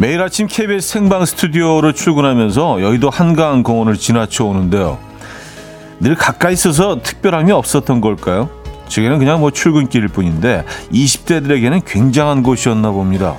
매일 아침 KBS 생방 스튜디오로 출근하면서 여의도 한강 공원을 지나쳐 오는데요. 늘 가까이 있어서 특별함이 없었던 걸까요? 제게는 그냥 뭐 출근길일 뿐인데 20대들에게는 굉장한 곳이었나 봅니다.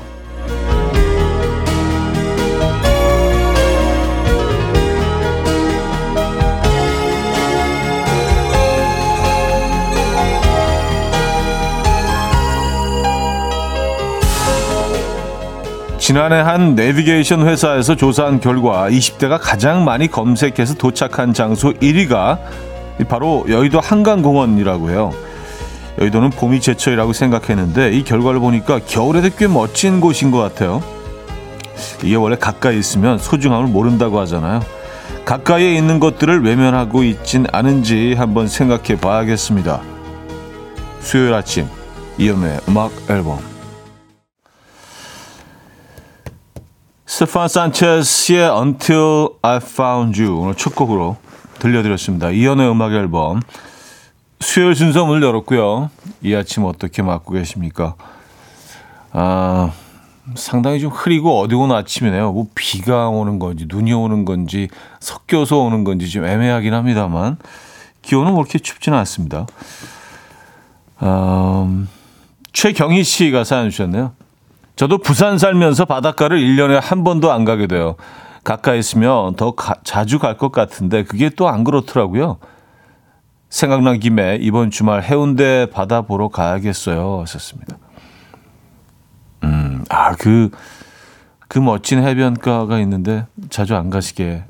지난해 한 내비게이션 회사에서 조사한 결과 20대가 가장 많이 검색해서 도착한 장소 1위가 바로 여의도 한강공원이라고 해요. 여의도는 봄이 제철이라고 생각했는데 이 결과를 보니까 겨울에도 꽤 멋진 곳인 것 같아요. 이게 원래 가까이 있으면 소중함을 모른다고 하잖아요. 가까이에 있는 것들을 외면하고 있진 않은지 한번 생각해 봐야겠습니다. 수요일 아침 이연의 음악 앨범 스테판 산체스의 Until I Found You 오늘 첫 곡으로 들려드렸습니다. 이연의 음악 앨범 수요일 순서 문을 열었고요. 이 아침 어떻게 맞고 계십니까? 아, 상당히 좀 흐리고 어두운 아침이네요. 뭐 비가 오는 건지 눈이 오는 건지 섞여서 오는 건지 좀 애매하긴 합니다만 기온은 그렇게 춥지는 않습니다. 음, 최경희 씨가 사연 주셨네요. 저도 부산 살면서 바닷가를 1년에 한 번도 안 가게 돼요. 가까이 있으면 더 가, 자주 갈 것 같은데 그게 또 안 그렇더라고요. 생각난 김에 이번 주말 해운대 바다 보러 가야겠어요. 하셨습니다. 음, 아, 그, 그 멋진 해변가가 있는데 자주 안 가시게.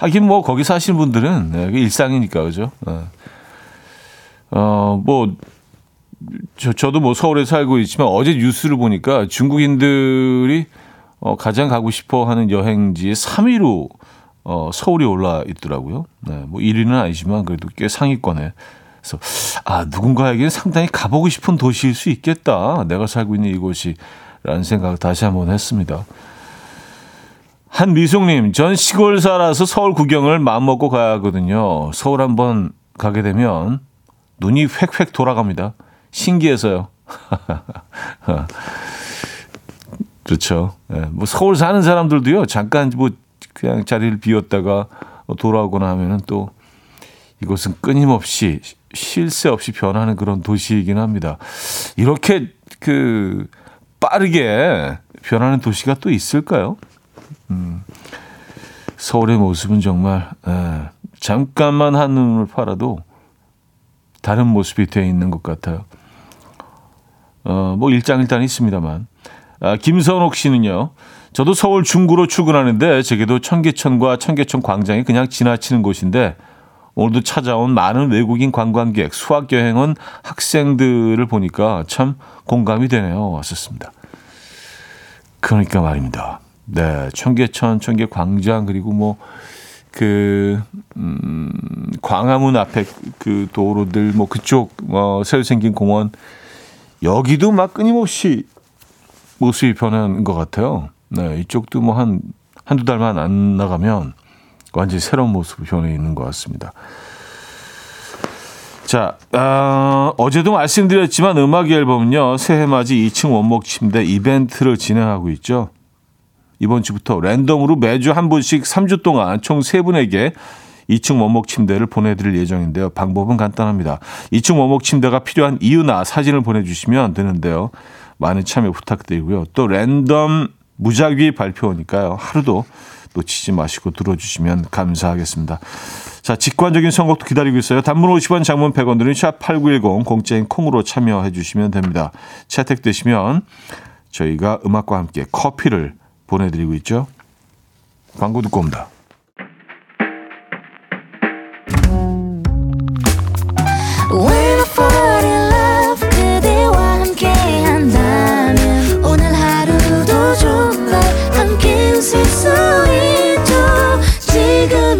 하긴 뭐 거기 사시는 분들은 네, 일상이니까, 그죠? 어, 어 뭐, 저, 저도 뭐 서울에 살고 있지만 어제 뉴스를 보니까 중국인들이 어, 가장 가고 싶어 하는 여행지의 3위로 어, 서울이 올라 있더라고요. 네, 뭐 1위는 아니지만 그래도 꽤 상위권에. 그래서 아, 누군가에게는 상당히 가보고 싶은 도시일 수 있겠다. 내가 살고 있는 이곳이. 라는 생각을 다시 한번 했습니다. 한미숙님, 전 시골 살아서 서울 구경을 마음먹고 가야 하거든요. 서울 한번 가게 되면 눈이 획획 돌아갑니다. 신기해서요. 그렇죠. 네, 뭐 서울 사는 사람들도요. 잠깐 뭐 그냥 자리를 비웠다가 돌아오거나 하면은 또 이곳은 끊임없이 쉴새 없이 변하는 그런 도시이긴 합니다. 이렇게 그 빠르게 변하는 도시가 또 있을까요? 음, 서울의 모습은 정말 에, 잠깐만 한눈을 팔아도 다른 모습이 되어 있는 것 같아요. 어, 뭐 일장일단 있습니다만. 아, 김선옥 씨는요. 저도 서울 중구로 출근하는데 제게도 청계천과 청계천 광장이 그냥 지나치는 곳인데 오늘도 찾아온 많은 외국인 관광객, 수학 여행 온 학생들을 보니까 참 공감이 되네요. 왔었습니다. 그러니까 말입니다. 네, 청계천, 청계광장 그리고 뭐 그, 음, 광화문 앞에 그 도로들, 뭐 그쪽, 어, 새로 생긴 공원, 여기도 막 끊임없이 모습이 변하는 것 같아요. 네, 이쪽도 뭐 한, 한두 달만 안 나가면 완전히 새로운 모습으로 변해 있는 것 같습니다. 자, 어, 어제도 말씀드렸지만 음악 앨범은요, 새해 맞이 2층 원목 침대 이벤트를 진행하고 있죠. 이번 주부터 랜덤으로 매주 한 분씩 3주 동안 총 3분에게 2층 원목 침대를 보내드릴 예정인데요. 방법은 간단합니다. 2층 원목 침대가 필요한 이유나 사진을 보내주시면 되는데요. 많은 참여 부탁드리고요. 또 랜덤 무작위 발표니까요. 하루도 놓치지 마시고 들어주시면 감사하겠습니다. 자, 직관적인 선곡도 기다리고 있어요. 단문 50원, 장문 100원 드는 샵8910 공짜인 콩으로 참여해 주시면 됩니다. 채택되시면 저희가 음악과 함께 커피를 보내드리고 있죠. 광고 듣고 옵니다.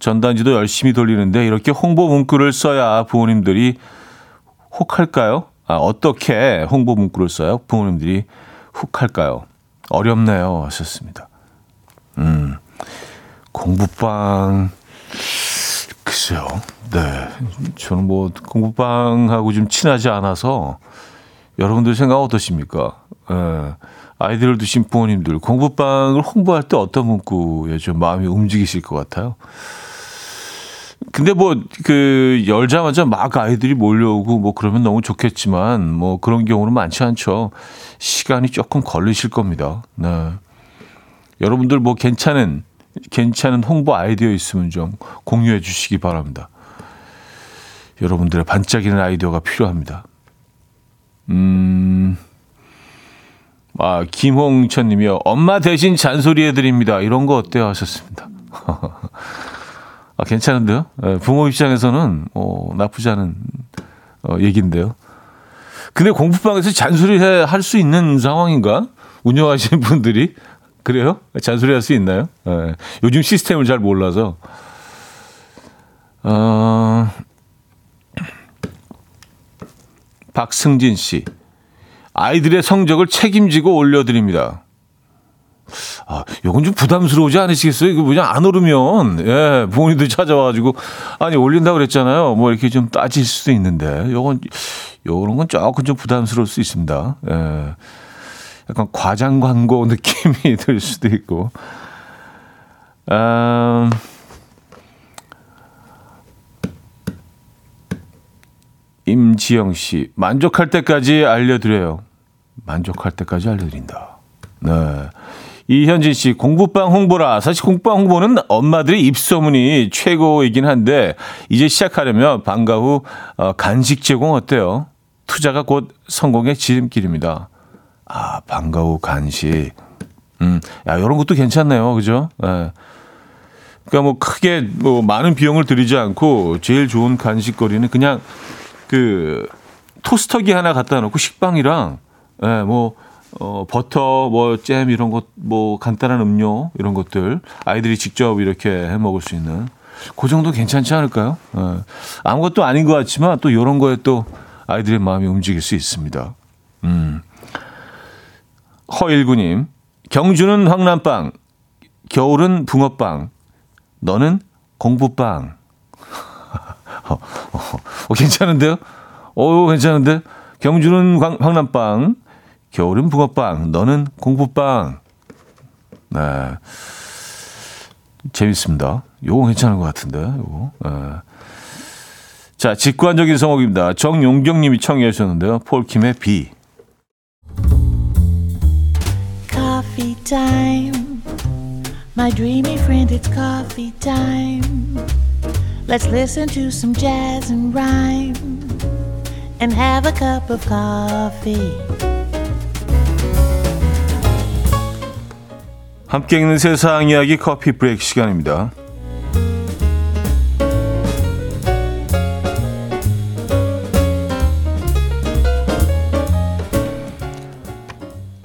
전단지도 열심히 돌리는데 이렇게 홍보 문구를 써야 부모님들이 혹할까요? 아, 어떻게 홍보 문구를 써요? 부모님들이 혹할까요? 어렵네요. 하셨습니다. 음, 공부방, 글쎄요. 네. 저는 뭐 공부방하고 좀 친하지 않아서 여러분들 생각 어떠십니까? 예. 아이들을 두신 부모님들 공부방을 홍보할 때 어떤 문구에 좀 마음이 움직이실 것 같아요? 근데 뭐 그 열자마자 막 아이들이 몰려오고 뭐 그러면 너무 좋겠지만 뭐 그런 경우는 많지 않죠. 시간이 조금 걸리실 겁니다. 네. 여러분들 뭐 괜찮은 괜찮은 홍보 아이디어 있으면 좀 공유해 주시기 바랍니다. 여러분들의 반짝이는 아이디어가 필요합니다. 음. 아, 김홍천 님이요. 엄마 대신 잔소리 해드립니다. 이런 거 어때요? 하셨습니다. 아, 괜찮은데요? 네, 부모 입장에서는, 어, 나쁘지 않은, 어, 얘기인데요. 근데 공부방에서 잔소리 할수 있는 상황인가? 운영하시는 분들이? 그래요? 잔소리 할 수 있나요? 네, 요즘 시스템을 잘 몰라서. 어, 박승진 씨. 아이들의 성적을 책임지고 올려드립니다. 아, 요건 좀 부담스러우지 않으시겠어요? 이거 그냥 안 오르면, 예, 부모님들 찾아와가지고, 아니, 올린다고 그랬잖아요. 뭐 이렇게 좀 따질 수도 있는데, 요건, 요런 건 조금 좀 부담스러울 수 있습니다. 예. 약간 과장 광고 느낌이 들 수도 있고. 음, 임지영 씨, 만족할 때까지 알려드려요. 만족할 때까지 알려드린다. 네. 이현진 씨, 공부방 홍보라. 사실 공부방 홍보는 엄마들의 입소문이 최고이긴 한데, 이제 시작하려면 방과 후 어, 간식 제공 어때요? 투자가 곧 성공의 지름길입니다. 아, 방과 후 간식. 음, 야, 이런 것도 괜찮네요. 그죠? 네. 그러니까 뭐 크게 뭐 많은 비용을 들이지 않고 제일 좋은 간식거리는 그냥 그 토스터기 하나 갖다 놓고 식빵이랑 예, 뭐 어, 버터, 뭐, 잼, 이런 것, 뭐, 간단한 음료, 이런 것들, 아이들이 직접 이렇게 해 먹을 수 있는, 그 정도 괜찮지 않을까요? 예. 아무것도 아닌 것 같지만, 또 이런 거에 또 아이들의 마음이 움직일 수 있습니다. 음. 허일구님, 경주는 황남빵, 겨울은 붕어빵, 너는 공부빵. 어, 어, 어, 괜찮은데요? 어, 괜찮은데? 경주는 광, 황남빵, 겨울은 붕어빵, 너는 공부빵. 네. 재밌습니다. 요거 괜찮은 것 같은데, 요거. 네. 자, 직관적인 성곡입니다. 정용경 님이 청해 주셨는데요. 폴킴의 비. Coffee time. My dreamy friend, it's coffee time. Let's listen to some jazz and rhyme and have a cup of coffee. 함께 읽는 세상 이야기 커피 브레이크 시간입니다.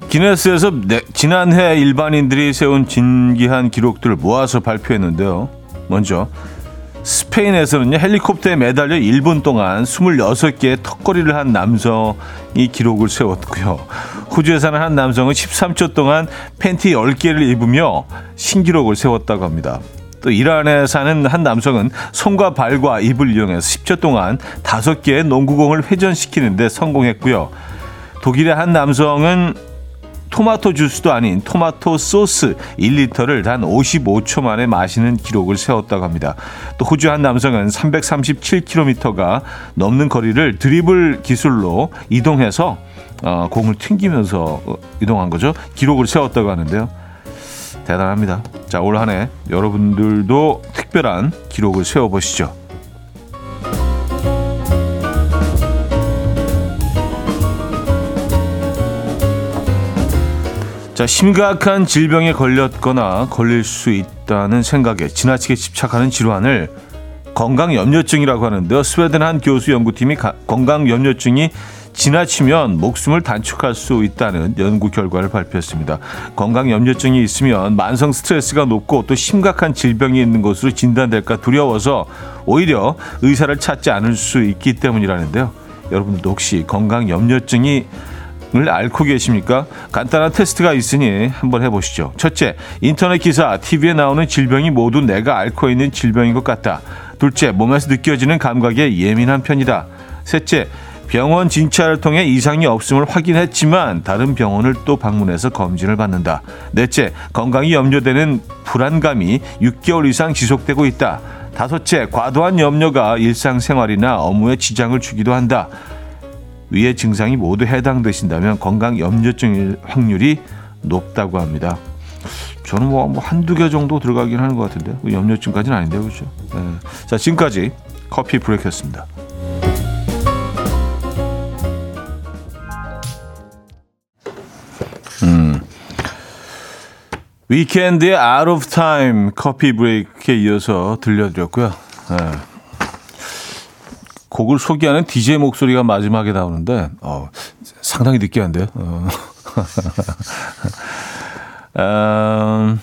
기네스에서 네, 지난해 일반인들이 세운 진기한 기록들을 모아서 발표했는데요. 먼저 스페인에서는요, 헬리콥터에 매달려 1분 동안 26개의 턱걸이를 한 남성이 기록을 세웠고요. 호주에 사는 한 남성은 13초 동안 팬티 10개를 입으며 신기록을 세웠다고 합니다. 또 이란에 사는 한 남성은 손과 발과 입을 이용해서 10초 동안 5개의 농구공을 회전시키는데 성공했고요. 독일의 한 남성은 토마토 주스도 아닌 토마토 소스 1리터를 단 55초 만에 마시는 기록을 세웠다고 합니다. 또 호주 한 남성은 337km가 넘는 거리를 드리블 기술로 이동해서 어, 공을 튕기면서 어, 이동한 거죠. 기록을 세웠다고 하는데요. 대단합니다. 자, 올 한 해 여러분들도 특별한 기록을 세워보시죠. 자, 심각한 질병에 걸렸거나 걸릴 수 있다는 생각에 지나치게 집착하는 질환을 건강염려증이라고 하는데요. 스웨덴 한 교수 연구팀이 건강염려증이 지나치면 목숨을 단축할 수 있다는 연구 결과를 발표했습니다. 건강 염려증이 있으면 만성 스트레스가 높고 또 심각한 질병이 있는 것으로 진단될까 두려워서 오히려 의사를 찾지 않을 수 있기 때문이라는데요. 여러분도 혹시 건강 염려증이 을 앓고 계십니까? 간단한 테스트가 있으니 한번 해보시죠. 첫째, 인터넷 기사, TV에 나오는 질병이 모두 내가 앓고 있는 질병인 것 같다. 둘째, 몸에서 느껴지는 감각에 예민한 편이다. 셋째, 병원 진찰을 통해 이상이 없음을 확인했지만 다른 병원을 또 방문해서 검진을 받는다. 넷째, 건강이 염려되는 불안감이 6개월 이상 지속되고 있다. 다섯째, 과도한 염려가 일상생활이나 업무에 지장을 주기도 한다. 위의 증상이 모두 해당되신다면 건강 염려증일 확률이 높다고 합니다. 저는 뭐, 뭐 한두 개 정도 들어가긴 하는 것 같은데 뭐 염려증까지는 아닌데요, 그렇죠? 네. 자, 지금까지 커피 브레이크였습니다. 음. 위켄드의 Out of Time 커피 브레이크에 이어서 들려드렸고요. 네. 곡을 소개하는 DJ 목소리가 마지막에 나오는데 어, 상당히 느끼한데요. 어. 음,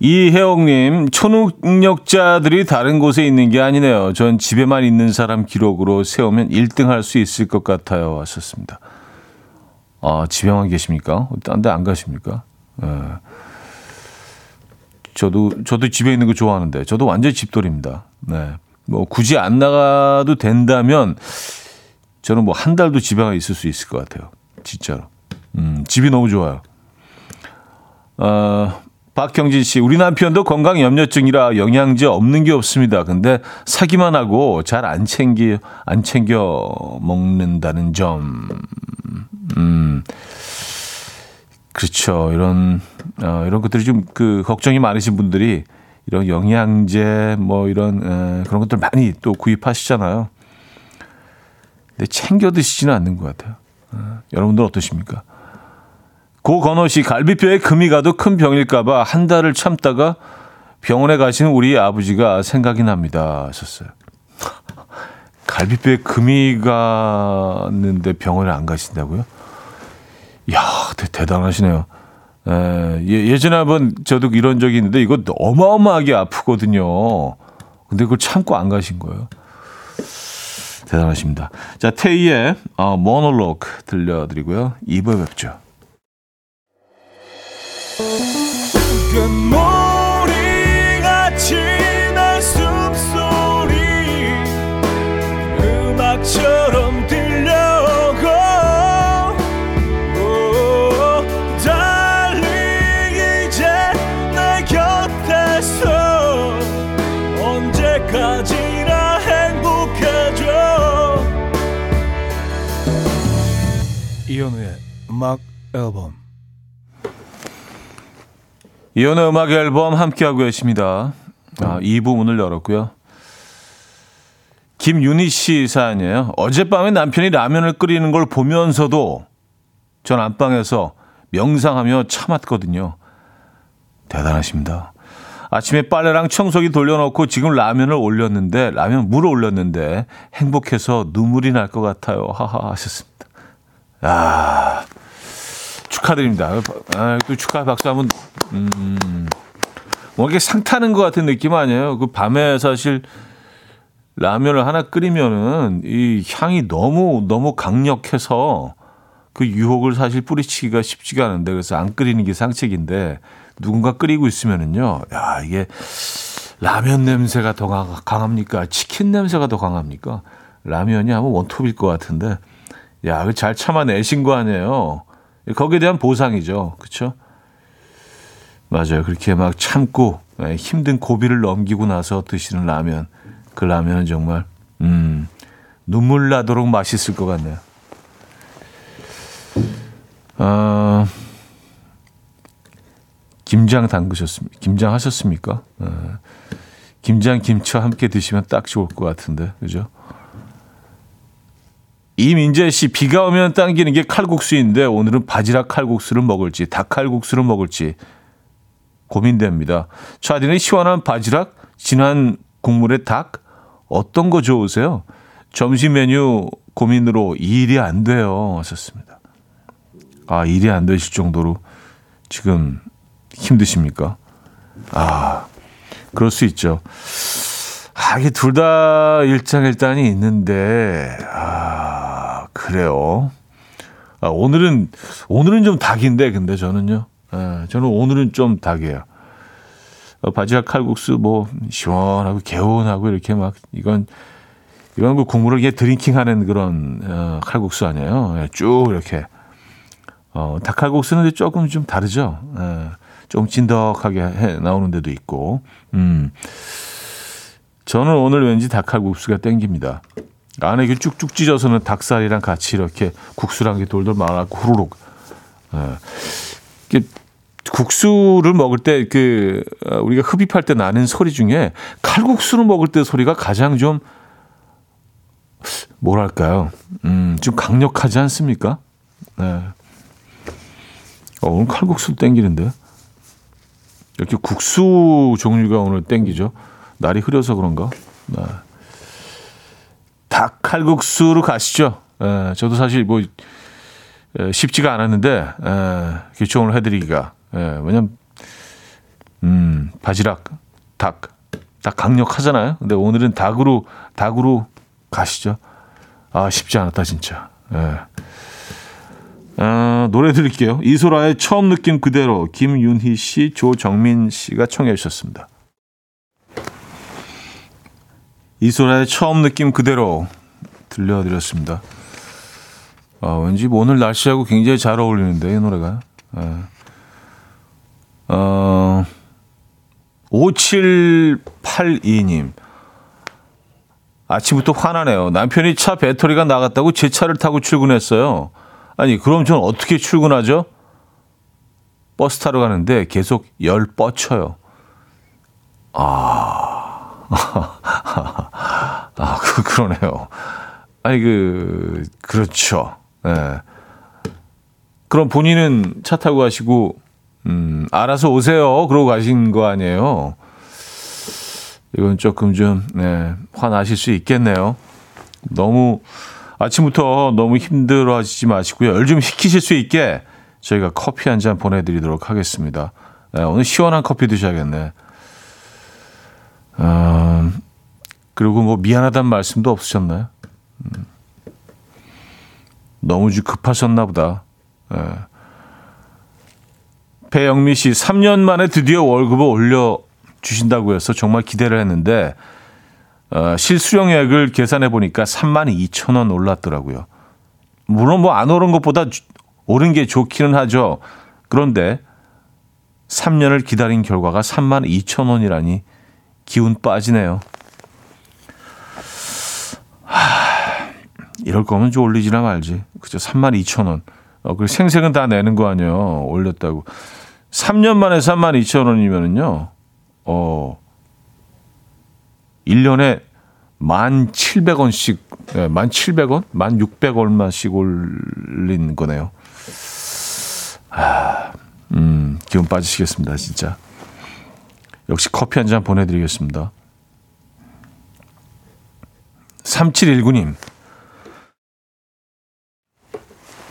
이혜옥님, 초능력자들이 다른 곳에 있는 게 아니네요. 전 집에만 있는 사람 기록으로 세우면 1등 할 수 있을 것 같아요. 왔었습니다. 아, 집에만 계십니까? 딴 데 안 가십니까? 예. 저도, 저도 집에 있는 거 좋아하는데, 저도 완전 집돌입니다. 네. 뭐, 굳이 안 나가도 된다면, 저는 뭐 한 달도 집에 있을 수 있을 것 같아요. 진짜로. 음, 집이 너무 좋아요. 어, 박경진 씨, 우리 남편도 건강 염려증이라 영양제 없는 게 없습니다. 근데 사기만 하고 잘 안 챙기, 안 챙겨 먹는다는 점. 음, 그렇죠. 이런, 어, 이런 것들이 좀 그 걱정이 많으신 분들이 이런 영양제 뭐 이런, 에, 그런 것들 많이 또 구입하시잖아요. 근데 챙겨 드시지는 않는 것 같아요. 어, 여러분들 어떠십니까? 고건호 씨 갈비뼈에 금이 가도 큰 병일까봐 한 달을 참다가 병원에 가신 우리 아버지가 생각이 납니다. 하셨어요. 갈비뼈에 금이 갔는데 병원에 안 가신다고요? 이야, 대, 단하시네요 예, 예전에 한번 저도 이런 적이 있는데 이거 어마어마하게 아프거든요. 근데 그걸 참고 안 가신 거예요. 대단하십니다. 자, 테이의 어, 모노로그 들려드리고요. 2부에 뵙죠. 음악처럼 언제까지나 행복해져 이현우의 음악 앨범 이연의 음악 앨범 함께하고 계십니다. 아, 2부 문을 열었고요. 김윤희 씨 사연이에요. 어젯밤에 남편이 라면을 끓이는 걸 보면서도 전 안방에서 명상하며 참았거든요. 대단하십니다. 아침에 빨래랑 청소기 돌려놓고 지금 라면을 올렸는데, 라면 물을 올렸는데, 행복해서 눈물이 날 것 같아요. 하하 하셨습니다. 아, 축하드립니다. 아, 또 축하 박수 한번 음, 뭐 이렇게 상 타는 것 같은 느낌 아니에요? 그 밤에 사실 라면을 하나 끓이면은 이 향이 너무 너무 강력해서 그 유혹을 사실 뿌리치기가 쉽지가 않은데 그래서 안 끓이는 게 상책인데 누군가 끓이고 있으면은요, 야 이게 라면 냄새가 더 강합니까? 치킨 냄새가 더 강합니까? 라면이 아마 원톱일 것 같은데, 야, 그잘 참아내신 거 아니에요? 거기에 대한 보상이죠, 그렇죠? 맞아요. 그렇게 막 참고 예, 힘든 고비를 넘기고 나서 드시는 라면. 그 라면은 정말 음, 눈물 나도록 맛있을 것 같네요. 어, 김장 담그셨습니까? 김장 하셨습니까? 어, 김장 김치와 함께 드시면 딱 좋을 것 같은데, 그죠? 이민재 씨, 비가 오면 당기는 게 칼국수인데 오늘은 바지락 칼국수를 먹을지 닭 칼국수를 먹을지 고민됩니다. 차디는 시원한 바지락, 진한 국물의 닭, 어떤 거 좋으세요? 점심 메뉴 고민으로 일이 안 돼요. 하셨습니다. 아, 일이 안 되실 정도로 지금 힘드십니까? 아, 그럴 수 있죠. 아, 이게 둘 다 일장일단이 있는데, 아, 그래요. 아, 오늘은, 오늘은 좀 닭인데, 근데 저는요. 아, 저는 오늘은 좀 닭이에요. 어, 바지락 칼국수 뭐, 시원하고 개운하고 이렇게 막, 이건, 이건 그 국물을 이게 drinking 하는 그런, 어, 칼국수 아니에요. 예, 쭉 이렇게. 어, 닭칼국수는 조금 좀 다르죠. 예, 좀 진덕하게 해 나오는 데도 있고. 음. 저는 오늘 왠지 닭칼국수가 땡깁니다. 안에 쭉쭉 찢어서는 닭살이랑 같이 이렇게 국수랑 돌돌 말아갖고 후루룩. 예. 국수를 먹을 때 그 우리가 흡입할 때 나는 소리 중에 칼국수를 먹을 때 소리가 가장 좀 뭐랄까요? 음, 좀 강력하지 않습니까? 네. 어, 오늘 칼국수 땡기는데 이렇게 국수 종류가 오늘 땡기죠. 날이 흐려서 그런가? 네. 닭 칼국수로 가시죠. 에, 저도 사실 뭐 에, 쉽지가 않았는데 에, 결정을 해드리기가 에, 왜냐면 음, 바지락 닭, 닭 강력하잖아요. 근데 오늘은 닭으로 닭으로 가시죠. 아 쉽지 않았다 진짜. 에. 어, 노래 드릴게요. 이소라의 처음 느낌 그대로 김윤희 씨, 조정민 씨가 청해 주셨습니다. 이소라의 처음 느낌 그대로 들려드렸습니다. 아, 왠지 뭐 오늘 날씨하고 굉장히 잘 어울리는데 이 노래가. 예. 어, 5782님. 아침부터 화나네요. 남편이 차 배터리가 나갔다고 제 차를 타고 출근했어요. 아니, 그럼 전 어떻게 출근하죠? 버스 타러 가는데 계속 열 뻗쳐요. 아, 아, 그, 그러네요. 아니, 그, 그렇죠. 예. 네. 그럼 본인은 차 타고 가시고, 음, 알아서 오세요. 그러고 가신 거 아니에요. 이건 조금 좀, 네, 화나실 수 있겠네요. 너무, 아침부터 너무 힘들어 하시지 마시고요. 열 좀 식히실 수 있게 저희가 커피 한 잔 보내드리도록 하겠습니다. 네, 오늘 시원한 커피 드셔야겠네. 음, 그리고 뭐 미안하다는 말씀도 없으셨나요? 음, 너무 급하셨나 보다. 네. 배영미 씨, 3년 만에 드디어 월급을 올려 주신다고 해서 정말 기대를 했는데 어, 실수령액을 계산해 보니까 3만 2천 원 올랐더라고요. 물론 뭐 안 오른 것보다 오른 게 좋기는 하죠. 그런데 3년을 기다린 결과가 3만 2천 원이라니 기운 빠지네요. 하, 이럴 거면 좀 올리지나 말지. 그죠? 3만 2천 원. 어, 그 생색은 다 내는 거 아니에요. 올렸다고. 3년 만에 3만 2천 원이면은요. 어, 1년에 1,700원씩, 네, 1,700원? 1,600 얼마씩 올린 거네요. 아, 음, 기운 빠지시겠습니다, 진짜. 역시 커피 한 잔 보내드리겠습니다. 3719님.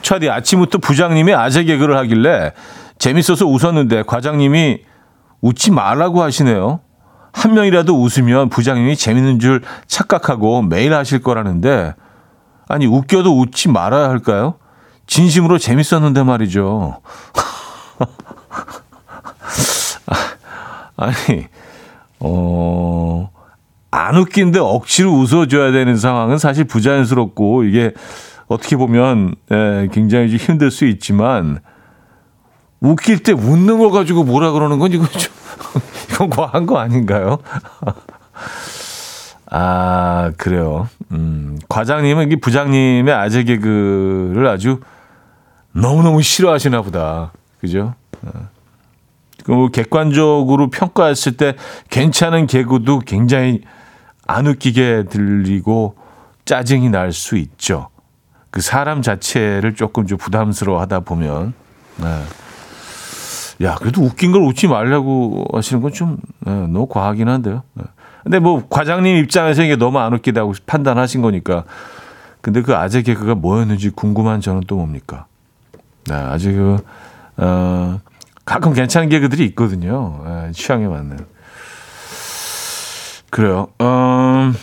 차디 아침부터 부장님이 아재 개그를 하길래 재밌어서 웃었는데 과장님이 웃지 말라고 하시네요. 한 명이라도 웃으면 부장님이 재밌는 줄 착각하고 매일 하실 거라는데 아니 웃겨도 웃지 말아야 할까요? 진심으로 재밌었는데 말이죠. 아니 어. 안 웃긴데 억지로 웃어줘야 되는 상황은 사실 부자연스럽고 이게 어떻게 보면 예, 굉장히 좀 힘들 수 있지만 웃길 때 웃는 거 가지고 뭐라 그러는 건 이거 좀 이건 과한 거 아닌가요? 아 그래요. 음, 과장님은 이 부장님의 아재 개그를 아주 너무 너무 싫어하시나 보다. 그죠? 어. 그 객관적으로 평가했을 때 괜찮은 개그도 굉장히 안 웃기게 들리고 짜증이 날 수 있죠. 그 사람 자체를 조금 좀 부담스러워 하다 보면. 네. 야, 그래도 웃긴 걸 웃지 말라고 하시는 건좀 네, 너무 과하긴 한데요. 네. 근데 뭐 과장님 입장에서 이게 너무 안 웃기다고 판단하신 거니까 근데 그 아재 개그가 뭐였는지 궁금한 저는 또 뭡니까? 네, 아직 그, 어, 가끔 괜찮은 개그들이 있거든요. 예, 취향에 맞는. 그래요. 음,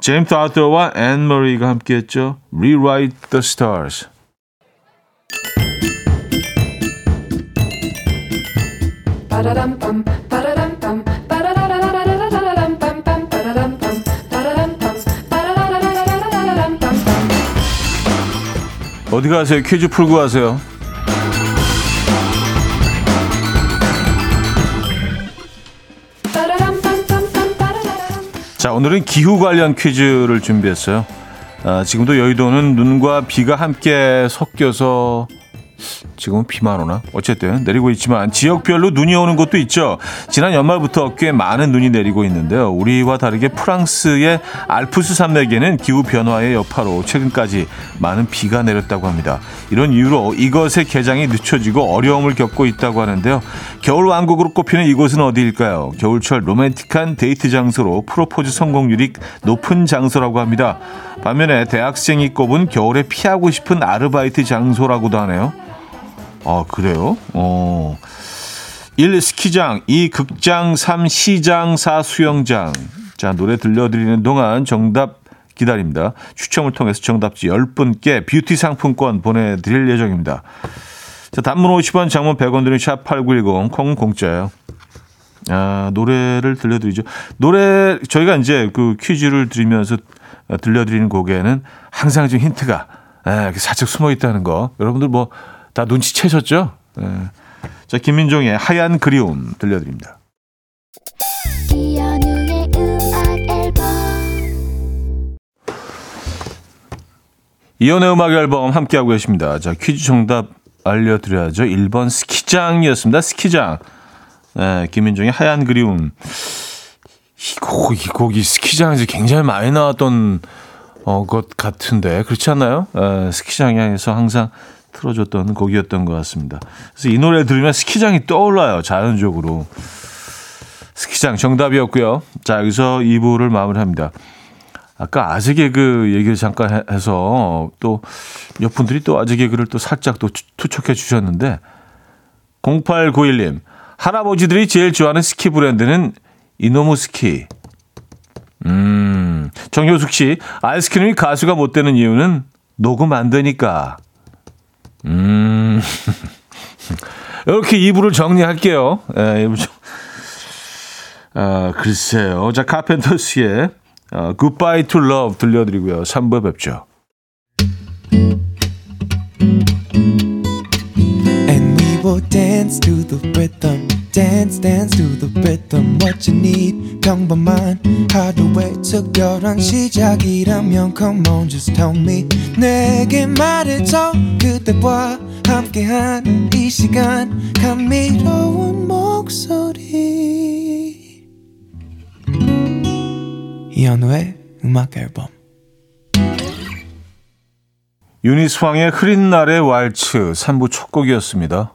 제임스 아더와 앤 마리가 함께 했죠. Rewrite the Stars. 어디 가세요? 퀴즈 풀고 가세요. 자, 오늘은 기후 관련 퀴즈를 준비했어요. 아, 지금도 여의도는 눈과 비가 함께 섞여서 지금은 비만 오나? 어쨌든 내리고 있지만 지역별로 눈이 오는 곳도 있죠. 지난 연말부터 꽤 많은 눈이 내리고 있는데요. 우리와 다르게 프랑스의 알프스 산맥에는 기후 변화의 여파로 최근까지 많은 비가 내렸다고 합니다. 이런 이유로 이것의 개장이 늦춰지고 어려움을 겪고 있다고 하는데요. 겨울 왕국으로 꼽히는 이곳은 어디일까요? 겨울철 로맨틱한 데이트 장소로 프로포즈 성공률이 높은 장소라고 합니다. 반면에 대학생이 꼽은 겨울에 피하고 싶은 아르바이트 장소라고도 하네요. 아, 그래요? 어. 1. 스키장, 2. 극장, 3. 시장, 4. 수영장. 자, 노래 들려드리는 동안 정답 기다립니다. 추첨을 통해서 정답지 10분께 뷰티 상품권 보내드릴 예정입니다. 자, 단문 50원, 장문 100원 드는 샵8910, 콩 공짜예요. 아, 노래를 들려드리죠. 노래, 저희가 이제 그 퀴즈를 드리면서 들려드리는 곡에는 항상 좀 힌트가 예, 이렇게 살짝 숨어 있다는 거. 여러분들 뭐 다 눈치채셨죠? 예. 자, 김민종의 하얀 그리움 들려드립니다. 이현우의 음악 앨범 이연의 음악 앨범 함께하고 계십니다. 자, 퀴즈 정답 알려드려야죠. 1번 스키장이었습니다. 스키장. 네, 김민종의 하얀 그리움. 이 곡, 이 곡이 스키장에서 굉장히 많이 나왔던 어, 것 같은데, 그렇지 않나요? 에, 스키장에서 항상 틀어줬던 곡이었던 것 같습니다. 그래서 이 노래 들으면 스키장이 떠올라요, 자연적으로. 스키장 정답이었고요. 자, 여기서 2부를 마무리합니다. 아까 아재 개그 얘기를 잠깐 해- 해서 또 몇 분들이 또 아재 개그를 또 살짝 또 투- 투척해 주셨는데 0891님 할아버지들이 제일 좋아하는 스키 브랜드는 이노무 스키. 음 정효숙 씨 아이스크림이 가수가 못 되는 이유는 녹음 안 되니까. 음 이렇게 2부를 정리할게요. 예, 2부 정... 아, 글쎄요. 자, 카펜터스의 어, Goodbye to Love 들려드리고요. 3부에 뵙죠. Dance to the rhythm. Dance, dance to the rhythm. What you need, 평범한 하루의 특별한 시작이라면 Come on, just tell me. 내게 말해줘. 그대와 함께한 이 시간. 감미로운 목소리. 이현우의 음악 앨범. 유니스황의 흐린 날의 왈츠 3부 첫 곡이었습니다.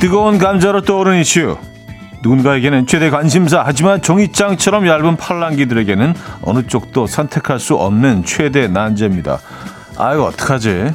뜨거운 감자로 떠오르는 이슈. 누군가에게는 최대 관심사 하지만 종이장처럼 얇은 팔랑귀들에게는 어느 쪽도 선택할 수 없는 최대 난제입니다. 아유 어떡하지?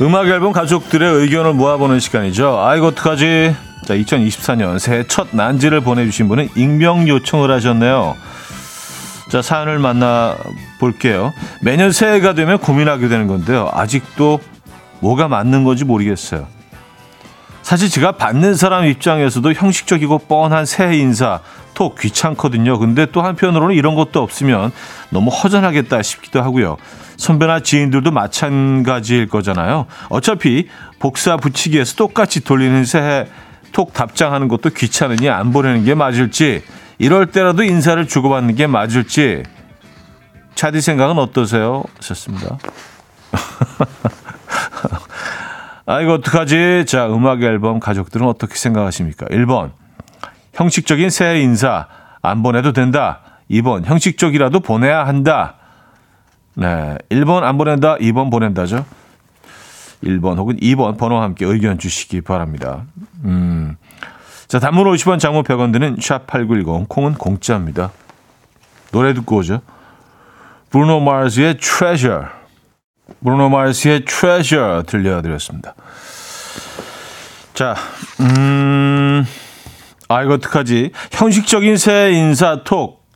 음악 앨범 가족들의 의견을 모아보는 시간이죠. 아이고 어떡하지? 자, 2024년 새해 첫 난지를 보내주신 분은 익명 요청을 하셨네요. 자, 사연을 만나 볼게요. 매년 새해가 되면 고민하게 되는 건데요. 아직도 뭐가 맞는 건지 모르겠어요. 사실 제가 받는 사람 입장에서도 형식적이고 뻔한 새해 인사 톡 귀찮거든요. 근데 또 한편으로는 이런 것도 없으면 너무 허전하겠다 싶기도 하고요. 선배나 지인들도 마찬가지일 거잖아요. 어차피 복사 붙이기에서 똑같이 돌리는 새해 톡 답장하는 것도 귀찮으니 안 보내는 게 맞을지 이럴 때라도 인사를 주고받는 게 맞을지 차디 생각은 어떠세요? 하셨습니다. 아, 이거 어떡하지? 자, 음악 앨범 가족들은 어떻게 생각하십니까? 1번. 형식적인 새해 인사 안 보내도 된다. 2번. 형식적이라도 보내야 한다. 네. 1번 안 보낸다. 2번 보낸다죠. 1번 혹은 2번 번호와 함께 의견 주시기 바랍니다. 음. 자, 단문 50원, 장문 100원 드는 샵8910 콩은 공짜입니다. 노래 듣고 오죠. 브루노 마르스의 Treasure. 브루노 마르스의 Treasure 들려드렸습니다. 자, 음, 아, 이거 어떡하지? 형식적인 새 인사 톡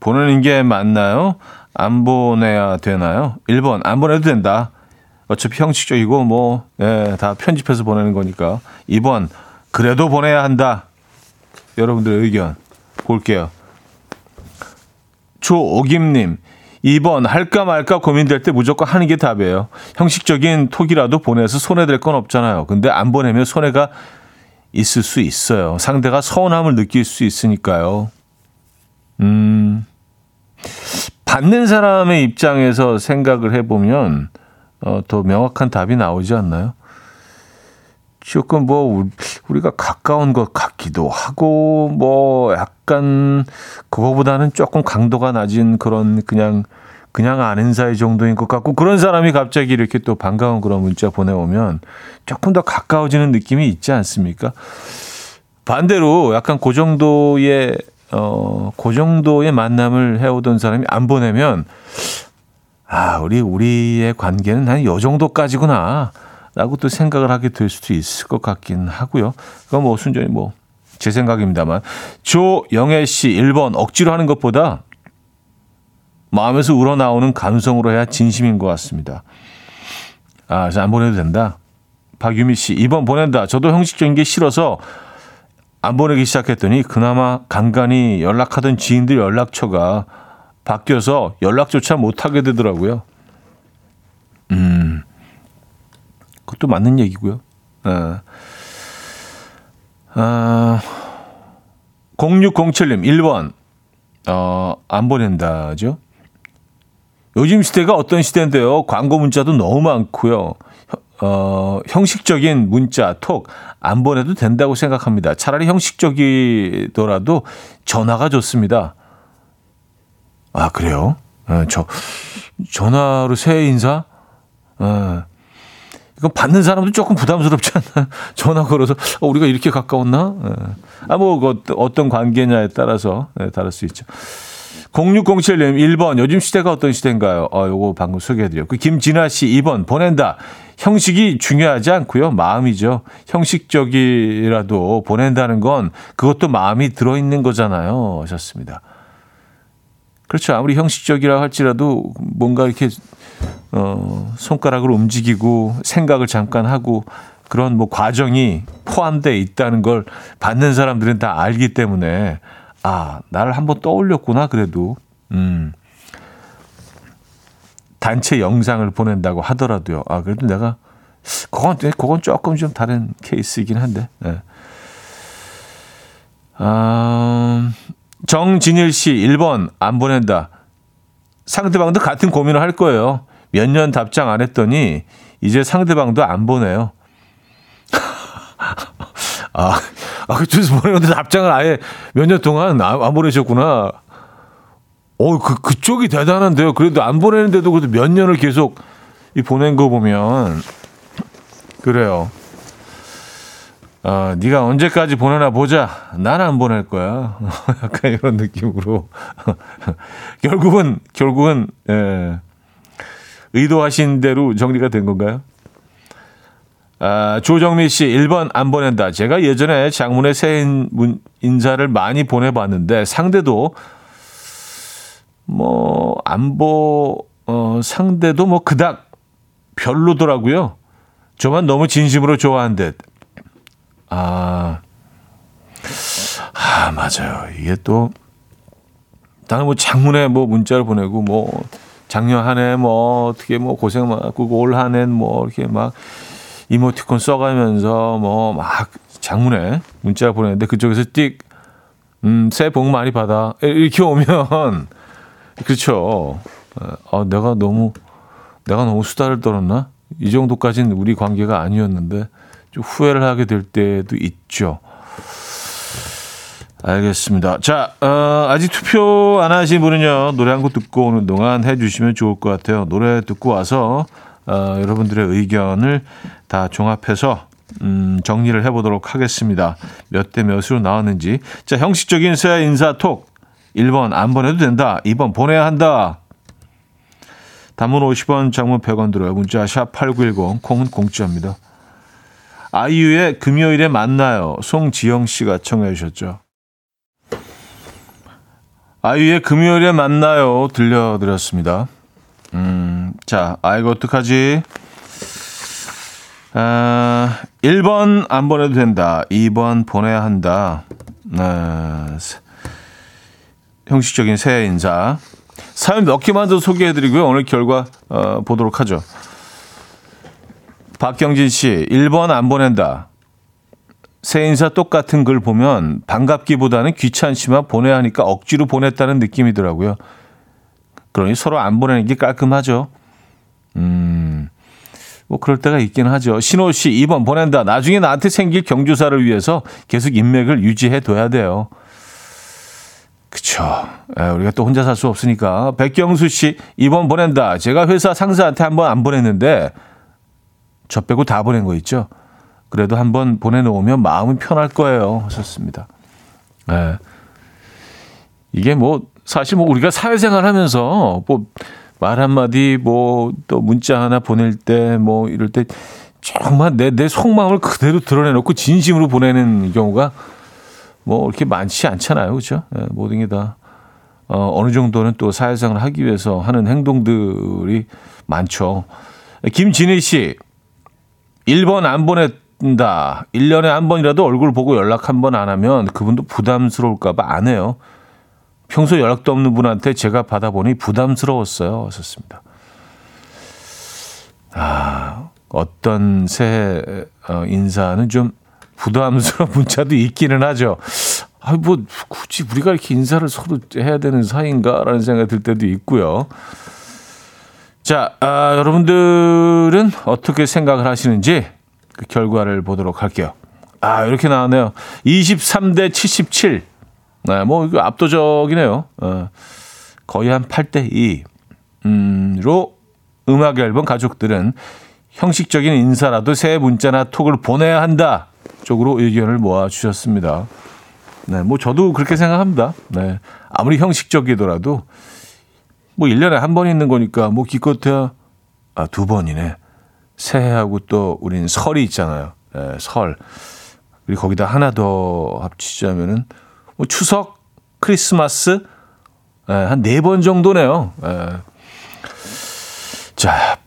보내는 게 맞나요? 안 보내야 되나요? 1번, 안 보내도 된다. 어차피 형식적이고, 뭐, 예, 다 편집해서 보내는 거니까. 2번, 그래도 보내야 한다. 여러분들의 의견 볼게요. 조오김님, 2번 할까 말까 고민될 때 무조건 하는 게 답이에요. 형식적인 톡이라도 보내서 손해될 건 없잖아요. 근데 안 보내면 손해가 있을 수 있어요. 상대가 서운함을 느낄 수 있으니까요. 음, 받는 사람의 입장에서 생각을 해보면 어, 더 명확한 답이 나오지 않나요? 조금 뭐 우리가 가까운 것 같기도 하고 뭐 약간 그거보다는 조금 강도가 낮은 그런 그냥 그냥 아는 사이 정도인 것 같고 그런 사람이 갑자기 이렇게 또 반가운 그런 문자 보내오면 조금 더 가까워지는 느낌이 있지 않습니까? 반대로 약간 그 정도의 어, 그 정도의 만남을 해오던 사람이 안 보내면 아, 우리 우리의 관계는 한 요 정도까지구나. 라고 또 생각을 하게 될 수도 있을 것 같긴 하고요. 그건 뭐 순전히 뭐 제 생각입니다만. 조영애 씨 1번 억지로 하는 것보다 마음에서 우러나오는 감성으로 해야 진심인 것 같습니다. 아, 안 보내도 된다. 박유미 씨 2번 보낸다. 저도 형식적인 게 싫어서 안 보내기 시작했더니 그나마 간간히 연락하던 지인들 연락처가 바뀌어서 연락조차 못하게 되더라고요. 음, 그것도 맞는 얘기고요. 아, 아, 0607님, 1번. 어, 안 보낸다죠. 요즘 시대가 어떤 시대인데요. 광고 문자도 너무 많고요. 어, 형식적인 문자, 톡, 안 보내도 된다고 생각합니다. 차라리 형식적이더라도 전화가 좋습니다. 아, 그래요? 어, 저, 전화로 새해 인사? 어, 이거 받는 사람도 조금 부담스럽지 않나요? 전화 걸어서, 어, 우리가 이렇게 가까웠나? 어. 아, 뭐, 그 어떤 관계냐에 따라서 네, 다를 수 있죠. 0607님 1번 요즘 시대가 어떤 시대인가요? 어, 요거 방금 소개해드렸고 김진아 씨 2번 보낸다. 형식이 중요하지 않고요. 마음이죠. 형식적이라도 보낸다는 건 그것도 마음이 들어있는 거잖아요. 하셨습니다. 그렇죠. 아무리 형식적이라 할지라도 뭔가 이렇게 어, 손가락을 움직이고 생각을 잠깐 하고 그런 뭐 과정이 포함되어 있다는 걸 받는 사람들은 다 알기 때문에 아, 나를 한번 떠올렸구나 그래도. 음. 단체 영상을 보낸다고 하더라도요. 아, 그래도 내가 그건 그건 조금 좀 다른 케이스이긴 한데. 네. 아, 정진일 씨 1번 안 보낸다. 상대방도 같은 고민을 할 거예요. 몇 년 답장 안 했더니 이제 상대방도 안 보내요. 아, 아, 그쪽에서 보내는데 답장을 아예 몇 년 동안 안, 안 보내셨구나. 어, 그, 그쪽이 대단한데요. 그래도 안 보내는데도 그래도 몇 년을 계속 이 보낸 거 보면. 그래요. 어, 네가 언제까지 보내나 보자. 난 안 보낼 거야. 약간 이런 느낌으로. 결국은, 결국은, 예, 의도하신 대로 정리가 된 건가요? 아, 조정미 씨, 1번 안 보낸다. 제가 예전에 장문의 새 인- 인사를 많이 보내봤는데 상대도 뭐, 안보, 어, 상대도 뭐 그닥 별로더라고요. 저만 너무 진심으로 좋아한 듯. 아, 아, 맞아요. 이게 또, 나는 뭐 장문에 뭐 문자를 보내고 뭐, 작년 한 해 뭐, 어떻게 뭐 고생 많고 올 한 해 뭐, 이렇게 막 이모티콘 써가면서 뭐 막 장문에 문자 보내는데 그쪽에서 띡, 음, 새해 복 많이 받아. 이렇게 오면, 그렇죠. 어, 내가 너무, 내가 너무 수다를 떨었나? 이 정도까지는 우리 관계가 아니었는데, 좀 후회를 하게 될 때도 있죠. 알겠습니다. 자, 어, 아직 투표 안 하신 분은요, 노래 한 곡 듣고 오는 동안 해주시면 좋을 것 같아요. 노래 듣고 와서, 어, 여러분들의 의견을 다 종합해서, 음, 정리를 해보도록 하겠습니다. 몇 대 몇으로 나왔는지. 자, 형식적인 새 인사 톡. 1번 안 보내도 된다. 2번 보내야 한다. 단문 50원, 장문 100원 들어요. 문자 샵 8910, 콩은 공짜입니다. 아이유의 금요일에 만나요. 송지영 씨가 청해 주셨죠. 아이유의 금요일에 만나요. 들려드렸습니다. 음, 자, 아이고, 어떡하지? 아, 1번 안 보내도 된다. 2번 보내야 한다. 아, 형식적인 새해 인사. 사연 몇 개만 더 소개해드리고요. 오늘 결과 어, 보도록 하죠. 박경진 씨, 1번 안 보낸다. 새 인사 똑같은 글 보면 반갑기보다는 귀찮지만 보내야 하니까 억지로 보냈다는 느낌이더라고요. 그러니 서로 안 보내는 게 깔끔하죠. 음, 뭐 그럴 때가 있긴 하죠. 신호 씨, 2번 보낸다. 나중에 나한테 생길 경조사를 위해서 계속 인맥을 유지해 둬야 돼요. 그쵸. 에, 우리가 또 혼자 살 수 없으니까. 백경수 씨, 2번 보낸다. 제가 회사 상사한테 한번 안 보냈는데, 저 빼고 다 보낸 거 있죠? 그래도 한번 보내놓으면 마음은 편할 거예요. 하셨습니다. 예. 이게 뭐, 사실 뭐 우리가 사회생활 하면서 뭐, 말 한마디 뭐, 또 문자 하나 보낼 때 뭐, 이럴 때 정말 내, 내 속마음을 그대로 드러내놓고 진심으로 보내는 경우가 뭐 이렇게 많지 않잖아요. 그렇죠? 예, 모든 게 다 어, 어느 정도는 또 사회생활을 하기 위해서 하는 행동들이 많죠. 김진희 씨 1번 안 보냈다. 1년에 한 번이라도 얼굴 보고 연락 한 번 안 하면 그분도 부담스러울까 봐 안 해요. 평소 연락도 없는 분한테 제가 받아보니 부담스러웠어요. 하셨습니다. 아, 어떤 새해 어, 인사는 좀 부담스러운 문자도 있기는 하죠. 아, 뭐, 굳이 우리가 이렇게 인사를 서로 해야 되는 사이인가라는 생각이 들 때도 있고요. 자, 아, 여러분들은 어떻게 생각을 하시는지 그 결과를 보도록 할게요. 아, 이렇게 나왔네요. 23대 77. 네, 뭐, 이거 압도적이네요. 어, 거의 한 8대 2. 음,로 음악 앨범 가족들은 형식적인 인사라도 새 문자나 톡을 보내야 한다. 쪽으로 의견을 모아 주셨습니다. 네, 뭐 저도 그렇게 생각합니다. 네. 아무리 형식적이더라도 뭐 1년에 한 번 있는 거니까 뭐 기껏해야 아, 두 번이네. 새해하고 또 우린 설이 있잖아요. 네, 설. 그리고 거기다 하나 더 합치자면은 뭐 추석, 크리스마스 네, 한네 번 정도네요. 네. 자,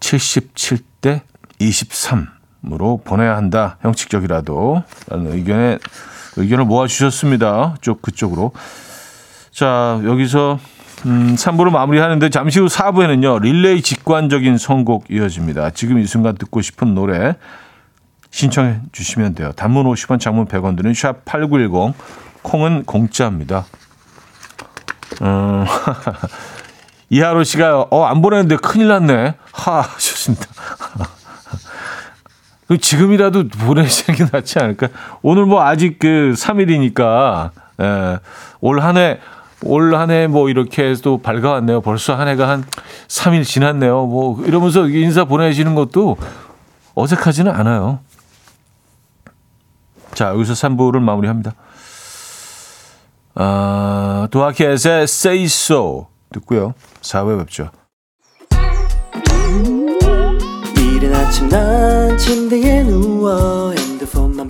77대 23으로 보내야 한다. 형식적이라도. 라는 의견에, 의견을 모아 주셨습니다. 쪽, 그쪽으로. 자, 여기서, 음, 3부를 마무리하는데 잠시 후 4부에는요, 릴레이 직관적인 선곡 이어집니다. 지금 이 순간 듣고 싶은 노래 신청해 주시면 돼요. 단문 50원, 장문 100원 드는 샵 8910, 콩은 공짜입니다. 음, 이하로 씨가 어 안 보냈는데 큰일 났네. 하 하셨습니다. 그럼 지금이라도 보내시는 게 낫지 않을까? 오늘 뭐 아직 그 3일이니까 예, 올한해 올 한 해 뭐 이렇게 해서 밝아왔네요. 벌써 한 해가 한 3일 지났네요. 뭐 이러면서 인사 보내시는 것도 어색하지는 않아요. 자, 여기서 3부를 마무리합니다. 아, 도아켓의 Say So 듣고요. 4부에 뵙죠. 이른 아침 난 침대에 누워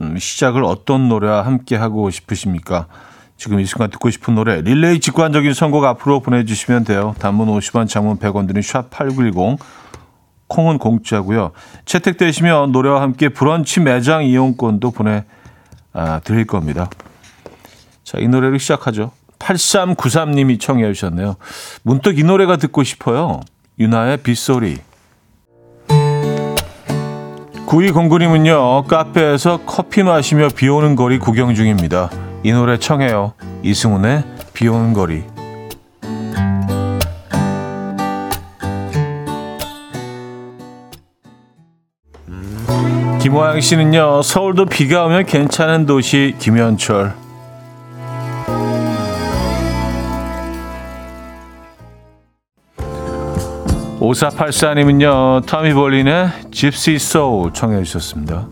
음, 시작을 어떤 노래와 함께 하고 싶으십니까? 지금 이 순간 듣고 싶은 노래 릴레이 직관적인 선곡 앞으로 보내주시면 돼요. 단문 50원, 장문 100원 드는 샵8910 콩은 공짜고요. 채택되시면 노래와 함께 브런치 매장 이용권도 보내 아, 드릴 겁니다. 자, 이 노래로 시작하죠. 8393님이 청해 주셨네요. 문득 이 노래가 듣고 싶어요. 유나의 빗소리. 9209님은요, 카페에서 커피 마시며 비 오는 거리 구경 중입니다. 이 노래 청해요. 이승훈의 비 오는 거리. 김호양 씨는요, 서울도 비가 오면 괜찮은 도시 김현철. 오사팔사님은요 터미 볼린의 집시 소울 청해 주셨습니다.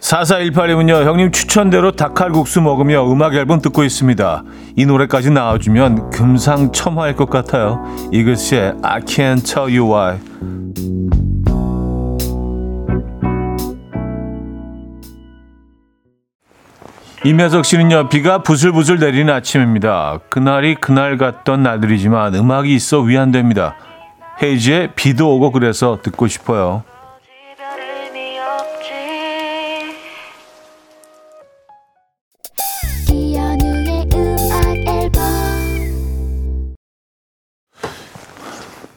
사사일팔님은요 형님 추천대로 닭칼국수 먹으며 음악 앨범 듣고 있습니다. 이 노래까지 나와주면 금상첨화일 것 같아요. 이글스의 I Can't Tell You Why. 임혜석 씨는요, 비가 부슬부슬 내리는 아침입니다. 그날이 그날 같던 날들이지만 음악이 있어 위안됩니다. 헤이지의 비도 오고 그래서 듣고 싶어요.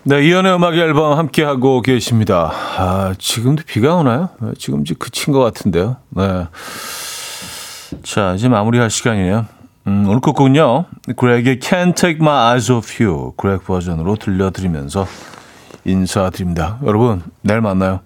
네, 이연의 음악 앨범 함께 하고 계십니다. 아, 지금도 비가 오나요? 네, 지금 이제 그친 것 같은데요. 네. 자, 이제 마무리할 시간이에요. 음, 오늘 끝곡은요. 그렉의 Can't Take My Eyes Off You 그렉 버전으로 들려드리면서 인사드립니다. 여러분, 내일 만나요.